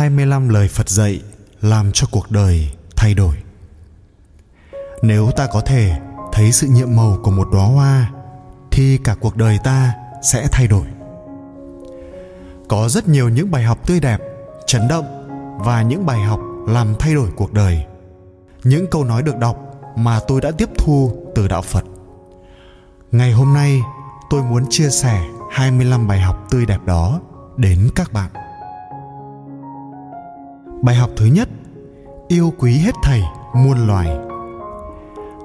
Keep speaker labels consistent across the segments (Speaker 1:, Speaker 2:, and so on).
Speaker 1: 25 lời Phật dạy làm cho cuộc đời thay đổi. Nếu ta có thể thấy sự nhiệm màu của một đóa hoa thì cả cuộc đời ta sẽ thay đổi. Có rất nhiều những bài học tươi đẹp, chấn động và những bài học làm thay đổi cuộc đời. Những câu nói được đọc mà tôi đã tiếp thu từ đạo Phật. Ngày hôm nay, tôi muốn chia sẻ 25 bài học tươi đẹp đó đến các bạn. Bài học thứ nhất: Yêu quý hết thảy muôn loài.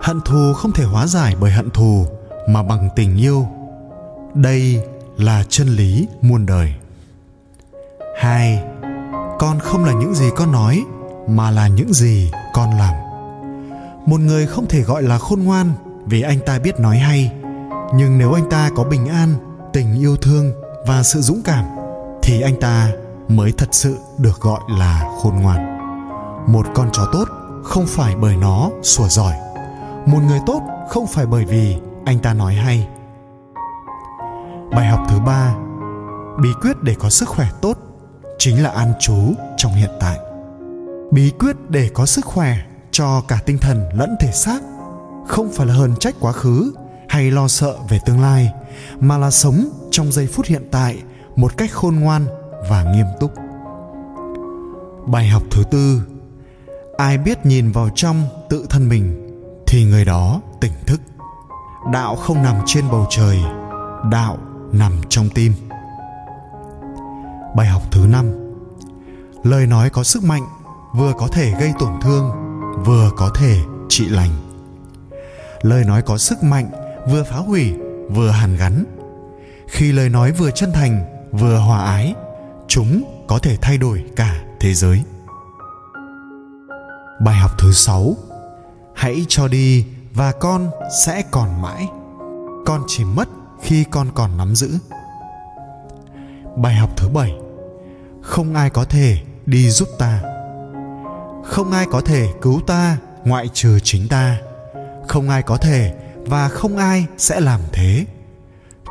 Speaker 1: Hận thù không thể hóa giải bởi hận thù mà bằng tình yêu. Đây là chân lý muôn đời. 2. Con không là những gì con nói mà là những gì con làm. Một người không thể gọi là khôn ngoan vì anh ta biết nói hay, nhưng nếu anh ta có bình an, tình yêu thương và sự dũng cảm thì anh ta mới thật sự được gọi là khôn ngoan. Một con chó tốt không phải bởi nó sủa giỏi. Một người tốt không phải bởi vì anh ta nói hay. Bài học thứ ba, bí quyết để có sức khỏe tốt chính là an trú trong hiện tại. Bí quyết để có sức khỏe cho cả tinh thần lẫn thể xác không phải là hờn trách quá khứ hay lo sợ về tương lai, mà là sống trong giây phút hiện tại một cách khôn ngoan và nghiêm túc. Bài học thứ tư, ai biết nhìn vào trong tự thân mình thì người đó tỉnh thức. Đạo không nằm trên bầu trời, đạo nằm trong tim. Bài học thứ năm, lời nói có sức mạnh vừa có thể gây tổn thương, vừa có thể trị lành. Lời nói có sức mạnh vừa phá hủy, vừa hàn gắn. Khi lời nói vừa chân thành, vừa hòa ái chúng có thể thay đổi cả thế giới. Bài học thứ sáu. Hãy cho đi và con sẽ còn mãi. Con chỉ mất khi con còn nắm giữ. Bài học thứ bảy. Không ai có thể đi giúp ta. Không ai có thể cứu ta, ngoại trừ chính ta. Không ai có thể và không ai sẽ làm thế.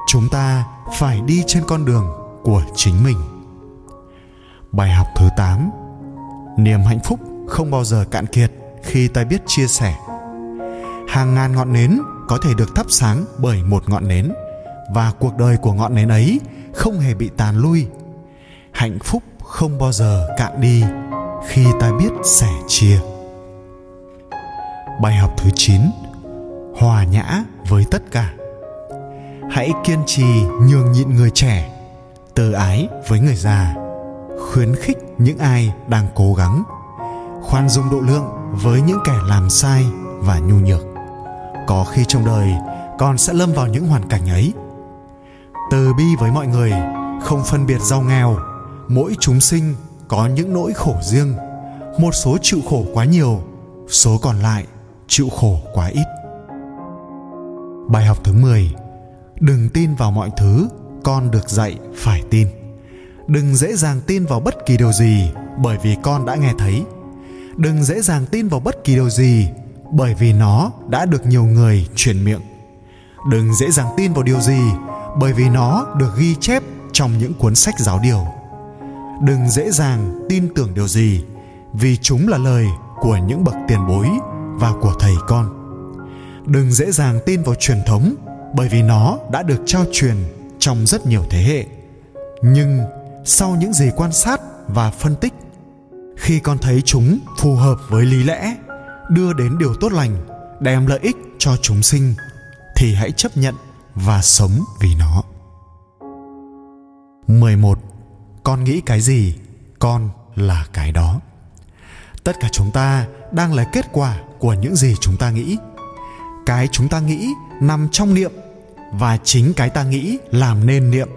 Speaker 1: Chúng ta phải đi trên con đường của chính mình bài học thứ 8 niềm hạnh phúc không bao giờ cạn kiệt khi ta biết chia sẻ. Hàng ngàn ngọn nến có thể được thắp sáng bởi một ngọn nến, và cuộc đời của ngọn nến ấy không hề bị tàn lui. Hạnh phúc không bao giờ cạn đi khi ta biết sẻ chia. Bài học thứ 9 hòa nhã với tất cả. Hãy kiên trì nhường nhịn người trẻ, từ ái với người già khuyến khích những ai đang cố gắng. Khoan dung độ lượng với những kẻ làm sai và nhu nhược. Có khi trong đời, con sẽ lâm vào những hoàn cảnh ấy. Từ bi với mọi người, không phân biệt giàu nghèo, mỗi chúng sinh có những nỗi khổ riêng. Một số chịu khổ quá nhiều, số còn lại chịu khổ quá ít. Bài học thứ 10 đừng tin vào mọi thứ con được dạy phải tin đừng dễ dàng tin vào bất kỳ điều gì, bởi vì con đã nghe thấy. Đừng dễ dàng tin vào bất kỳ điều gì, bởi vì nó đã được nhiều người truyền miệng. Đừng dễ dàng tin vào điều gì, bởi vì nó được ghi chép trong những cuốn sách giáo điều. Đừng dễ dàng tin tưởng điều gì, vì chúng là lời của những bậc tiền bối và của thầy con. Đừng dễ dàng tin vào truyền thống, bởi vì nó đã được trao truyền trong rất nhiều thế hệ. Nhưng sau những gì quan sát và phân tích. Khi con thấy chúng phù hợp với lý lẽ, đưa đến điều tốt lành, đem lợi ích cho chúng sinh, thì hãy chấp nhận và sống vì nó. 11 con nghĩ cái gì? Con là cái đó. Tất cả chúng ta đang là kết quả của những gì chúng ta nghĩ. Cái chúng ta nghĩ nằm trong niệm, và chính cái ta nghĩ làm nên niệm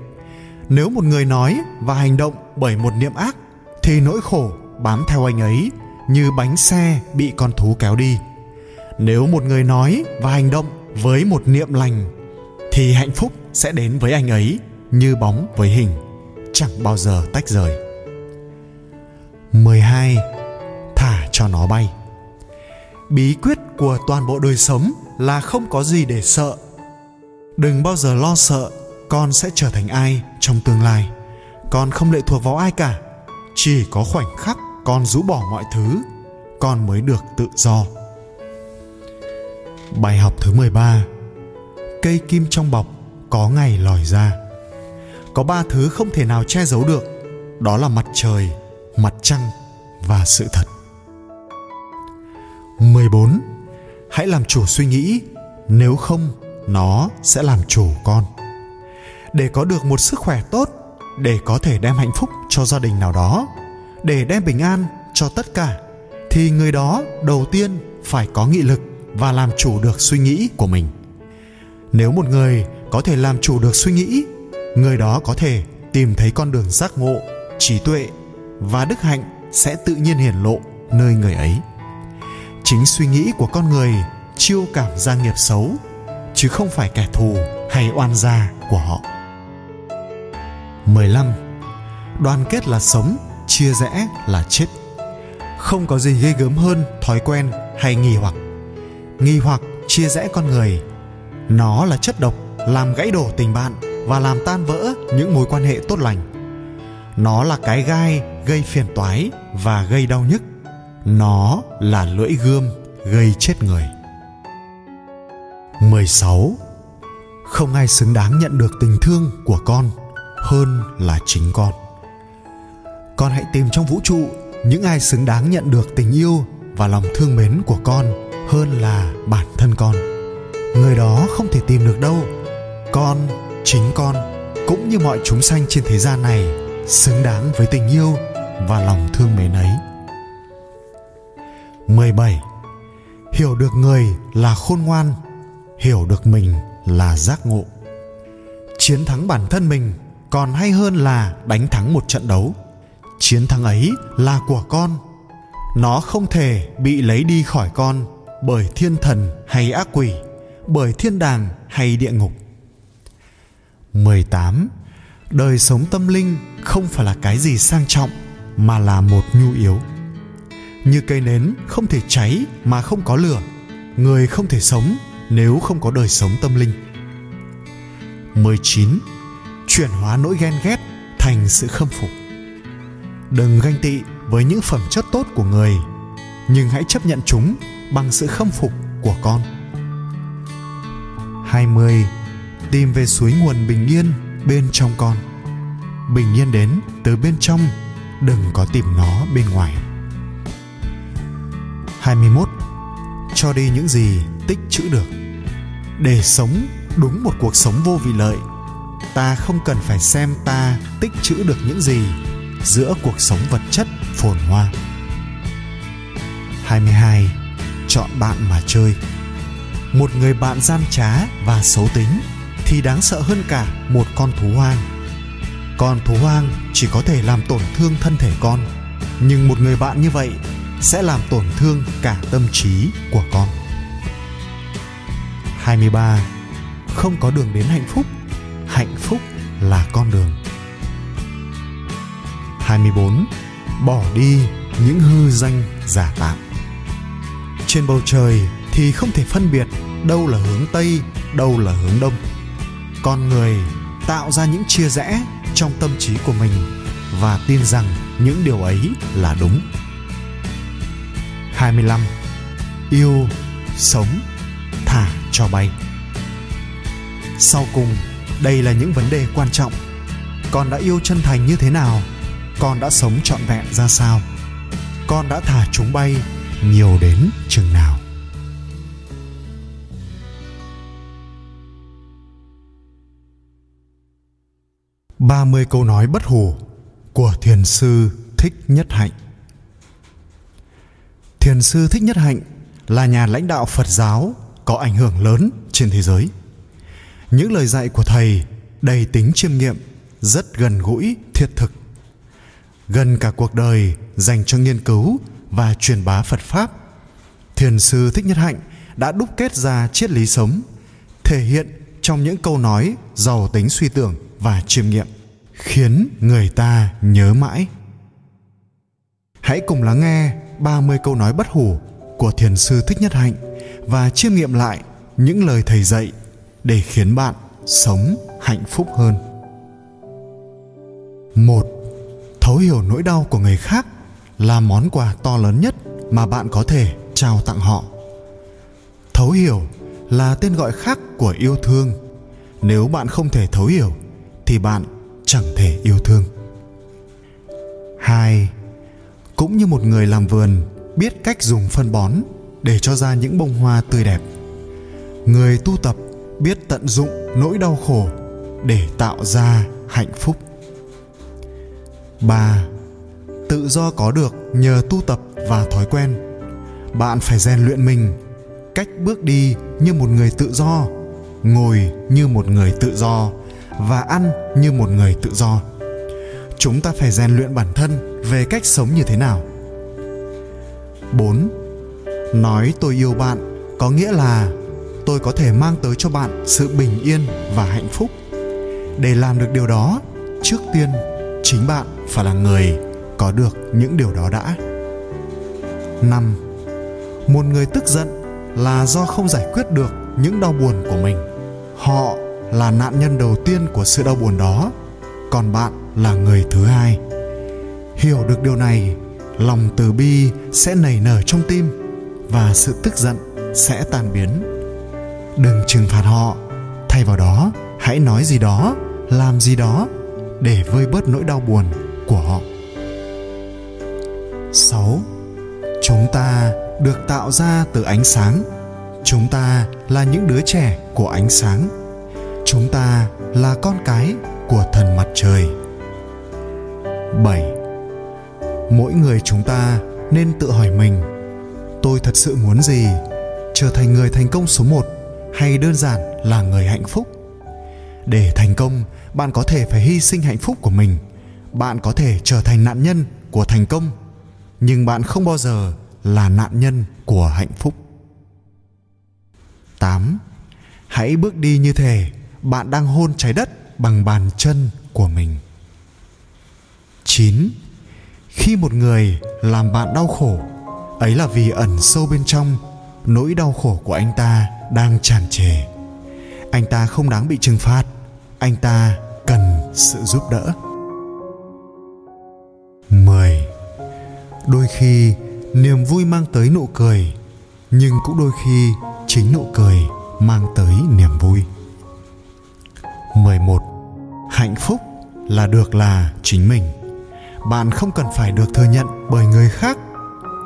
Speaker 1: nếu một người nói và hành động bởi một niệm ác, thì nỗi khổ bám theo anh ấy, như bánh xe bị con thú kéo đi. Nếu một người nói và hành động với một niệm lành, thì hạnh phúc sẽ đến với anh ấy như bóng với hình, chẳng bao giờ tách rời. 12 thả cho nó bay. Bí quyết của toàn bộ đời sống là không có gì để sợ. Đừng bao giờ lo sợ con sẽ trở thành ai trong tương lai? Con không lệ thuộc vào ai cả. Chỉ có khoảnh khắc con rũ bỏ mọi thứ, con mới được tự do. Bài học thứ 13 cây kim trong bọc có ngày lòi ra. Có ba thứ không thể nào che giấu được. Đó là mặt trời, mặt trăng và sự thật. 14 hãy làm chủ suy nghĩ. Nếu không, nó sẽ làm chủ con để có được một sức khỏe tốt, để có thể đem hạnh phúc cho gia đình nào đó. Để đem bình an cho tất cả, thì người đó đầu tiên phải có nghị lực và làm chủ được suy nghĩ của mình. Nếu một người có thể làm chủ được suy nghĩ, người đó có thể tìm thấy con đường giác ngộ, trí tuệ và đức hạnh sẽ tự nhiên hiển lộ nơi người ấy. Chính suy nghĩ của con người chiêu cảm ra nghiệp xấu, chứ không phải kẻ thù hay oan gia của họ. 15. Đoàn kết là sống, chia rẽ là chết. Không có gì ghê gớm hơn thói quen hay nghi hoặc. Nghi hoặc chia rẽ con người. Nó là chất độc làm gãy đổ tình bạn và làm tan vỡ những mối quan hệ tốt lành. Nó là cái gai gây phiền toái và gây đau nhức. Nó là lưỡi gươm gây chết người. 16. Không ai xứng đáng nhận được tình thương của con hơn là chính con con hãy tìm trong vũ trụ những ai xứng đáng nhận được tình yêu và lòng thương mến của con hơn là bản thân con người đó không thể tìm được đâu con chính con cũng như mọi chúng sanh trên thế gian này xứng đáng với tình yêu và lòng thương mến ấy 17. Hiểu được người là khôn ngoan, hiểu được mình là giác ngộ. Chiến thắng bản thân mình còn hay hơn là đánh thắng một trận đấu chiến thắng ấy là của con nó không thể bị lấy đi khỏi con bởi thiên thần hay ác quỷ bởi thiên đàng hay địa ngục 18. Đời sống tâm linh không phải là cái gì sang trọng mà là một nhu yếu. Như cây nến không thể cháy mà không có lửa, người không thể sống nếu không có đời sống tâm linh. 19 chuyển hóa nỗi ghen ghét thành sự khâm phục đừng ganh tị với những phẩm chất tốt của người nhưng hãy chấp nhận chúng bằng sự khâm phục của con 20. Tìm về suối nguồn bình yên bên trong con. Bình yên đến từ bên trong, đừng có tìm nó bên ngoài. 21. Cho đi những gì tích trữ được. Để sống đúng một cuộc sống vô vị lợi ta không cần phải xem ta tích trữ được những gì giữa cuộc sống vật chất phồn hoa 22. Chọn bạn mà chơi Một người bạn gian trá và xấu tính thì đáng sợ hơn cả một con thú hoang. Con thú hoang chỉ có thể làm tổn thương thân thể con, nhưng một người bạn như vậy sẽ làm tổn thương cả tâm trí của con. 23. Không có đường đến hạnh phúc hạnh phúc là con đường 24. Bỏ đi những hư danh giả tạm Trên bầu trời thì không thể phân biệt đâu là hướng Tây, đâu là hướng Đông. Con người tạo ra những chia rẽ trong tâm trí của mình và tin rằng những điều ấy là đúng. 25. Yêu, sống, thả cho bay. Sau cùng đây là những vấn đề quan trọng. Con đã yêu chân thành như thế nào? Con đã sống trọn vẹn ra sao? Con đã thả chúng bay nhiều đến chừng nào? Ba mươi câu nói bất hủ của thiền sư thích nhất hạnh. Thiền sư thích nhất hạnh là nhà lãnh đạo phật giáo có ảnh hưởng lớn trên thế giới những lời dạy của thầy đầy tính chiêm nghiệm, rất gần gũi, thiết thực. Gần cả cuộc đời dành cho nghiên cứu và truyền bá phật pháp, thiền sư thích nhất hạnh đã đúc kết ra triết lý sống, thể hiện trong những câu nói giàu tính suy tưởng và chiêm nghiệm, khiến người ta nhớ mãi. Hãy cùng lắng nghe 30 câu nói bất hủ của thiền sư thích nhất hạnh và chiêm nghiệm lại những lời thầy dạy để khiến bạn sống hạnh phúc hơn. Một, thấu hiểu nỗi đau của người khác là món quà to lớn nhất mà bạn có thể trao tặng họ. Thấu hiểu là tên gọi khác của yêu thương. Nếu bạn không thể thấu hiểu, thì bạn chẳng thể yêu thương. Hai, cũng như một người làm vườn biết cách dùng phân bón để cho ra những bông hoa tươi đẹp, người tu tập biết tận dụng nỗi đau khổ để tạo ra hạnh phúc 3. Tự do có được nhờ tu tập và thói quen. Bạn phải rèn luyện mình, cách bước đi như một người tự do, ngồi như một người tự do và ăn như một người tự do. Chúng ta phải rèn luyện bản thân về cách sống như thế nào. 4. Nói tôi yêu bạn có nghĩa là tôi có thể mang tới cho bạn sự bình yên và hạnh phúc. Để làm được điều đó, trước tiên chính bạn phải là người có được những điều đó đã. 5. Một người tức giận là do không giải quyết được những đau buồn của mình. Họ là nạn nhân đầu tiên của sự đau buồn đó, còn bạn là người thứ hai. Hiểu được điều này, lòng từ bi sẽ nảy nở trong tim và sự tức giận sẽ tan biến. Đừng trừng phạt họ, thay vào đó, hãy nói gì đó, làm gì đó để vơi bớt nỗi đau buồn của họ 6. Chúng ta được tạo ra từ ánh sáng. Chúng ta là những đứa trẻ của ánh sáng. Chúng ta là con cái của thần mặt trời. 7. Mỗi người chúng ta nên tự hỏi mình, tôi thật sự muốn gì? Trở thành người thành công số 1 hay đơn giản là người hạnh phúc? Để thành công, bạn có thể phải hy sinh hạnh phúc của mình bạn có thể trở thành nạn nhân của thành công nhưng bạn không bao giờ là nạn nhân của hạnh phúc 8. Hãy bước đi như thể bạn đang hôn trái đất bằng bàn chân của mình. 9. Khi một người làm bạn đau khổ, ấy là vì ẩn sâu bên trong nỗi đau khổ của anh ta đang tràn trề. Anh ta không đáng bị trừng phạt, anh ta cần sự giúp đỡ 10. Đôi khi niềm vui mang tới nụ cười, nhưng cũng đôi khi chính nụ cười mang tới niềm vui. 11. Hạnh phúc là được là chính mình. Bạn không cần phải được thừa nhận bởi người khác,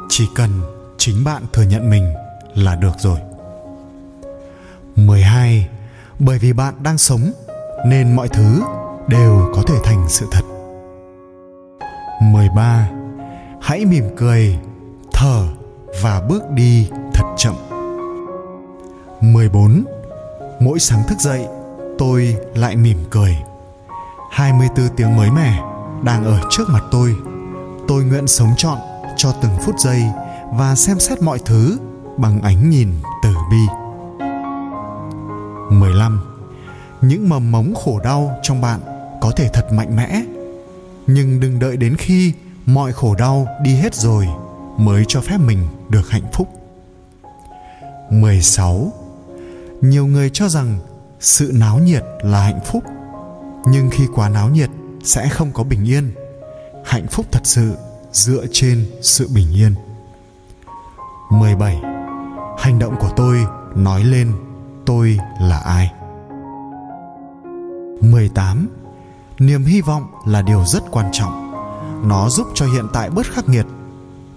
Speaker 1: chỉ cần chính bạn thừa nhận mình là được rồi. 12. Bởi vì bạn đang sống nên mọi thứ đều có thể thành sự thật 13 Hãy mỉm cười, thở và bước đi thật chậm. 14 Mỗi sáng thức dậy, tôi lại mỉm cười. 24 tiếng mới mẻ đang ở trước mặt tôi. Tôi nguyện sống trọn cho từng phút giây và xem xét mọi thứ bằng ánh nhìn từ bi. 15 những mầm mống khổ đau trong bạn có thể thật mạnh mẽ. Nhưng đừng đợi đến khi mọi khổ đau đi hết rồi mới cho phép mình được hạnh phúc. 16 nhiều người cho rằng sự náo nhiệt là hạnh phúc, nhưng khi quá náo nhiệt sẽ không có bình yên. Hạnh phúc thật sự dựa trên sự bình yên. 17 hành động của tôi nói lên tôi là ai 18. Niềm hy vọng là điều rất quan trọng. Nó giúp cho hiện tại bớt khắc nghiệt.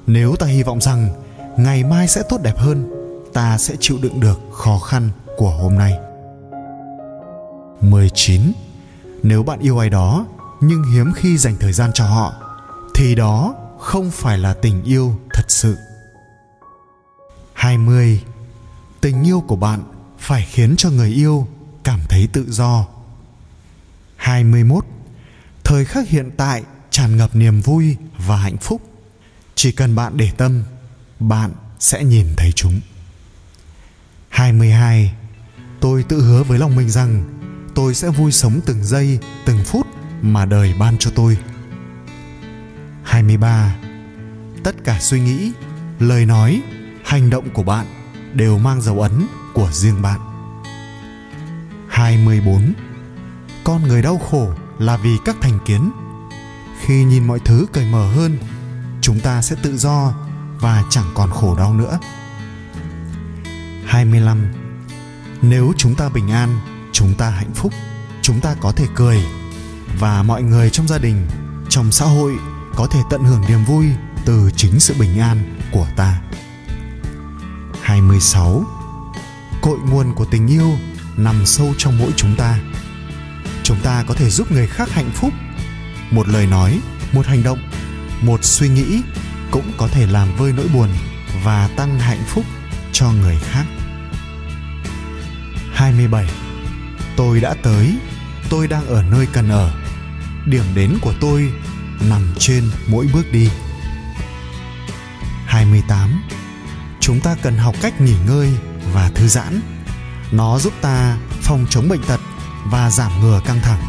Speaker 1: Nếu ta hy vọng rằng ngày mai sẽ tốt đẹp hơn, ta sẽ chịu đựng được khó khăn của hôm nay. 19. Nếu bạn yêu ai đó nhưng hiếm khi dành thời gian cho họ thì đó không phải là tình yêu thật sự. 20. Tình yêu của bạn phải khiến cho người yêu cảm thấy tự do 21 Thời khắc hiện tại tràn ngập niềm vui và hạnh phúc. Chỉ cần bạn để tâm, bạn sẽ nhìn thấy chúng. 22 Tôi tự hứa với lòng mình rằng tôi sẽ vui sống từng giây, từng phút mà đời ban cho tôi. 23 Tất cả suy nghĩ, lời nói, hành động của bạn đều mang dấu ấn của riêng bạn. 24 con người đau khổ là vì các thành kiến. Khi nhìn mọi thứ cởi mở hơn, chúng ta sẽ tự do và chẳng còn khổ đau nữa. 25 nếu chúng ta bình an, chúng ta hạnh phúc, chúng ta có thể cười. Và mọi người trong gia đình, trong xã hội có thể tận hưởng niềm vui từ chính sự bình an của ta. 26 cội nguồn của tình yêu nằm sâu trong mỗi chúng ta. Chúng ta có thể giúp người khác hạnh phúc. Một lời nói một hành động một suy nghĩ cũng có thể làm vơi nỗi buồn và tăng hạnh phúc cho người khác. 27 Tôi đã tới, tôi đang ở nơi cần ở. Điểm đến của tôi nằm trên mỗi bước đi. 28 Chúng ta cần học cách nghỉ ngơi và thư giãn. Nó giúp ta phòng chống bệnh tật và giảm ngừa căng thẳng.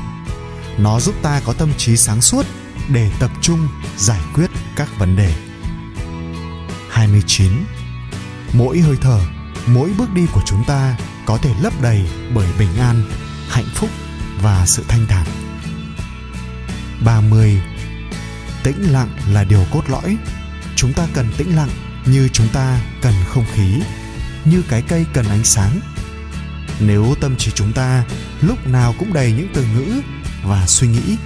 Speaker 1: Nó giúp ta có tâm trí sáng suốt để tập trung giải quyết các vấn đề. 29. Mỗi hơi thở, mỗi bước đi của chúng ta có thể lấp đầy bởi bình an, hạnh phúc và sự thanh thản. 30. Tĩnh lặng là điều cốt lõi. Chúng ta cần tĩnh lặng như chúng ta cần không khí, như cái cây cần ánh sáng. Nếu tâm trí chúng ta lúc nào cũng đầy những từ ngữ và suy nghĩ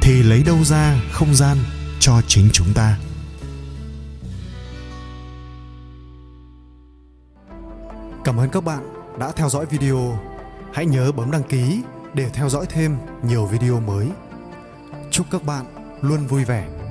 Speaker 1: thì lấy đâu ra không gian cho chính chúng ta? Cảm ơn các bạn đã theo dõi video. Hãy nhớ bấm đăng ký để theo dõi thêm nhiều video mới. Chúc các bạn luôn vui vẻ.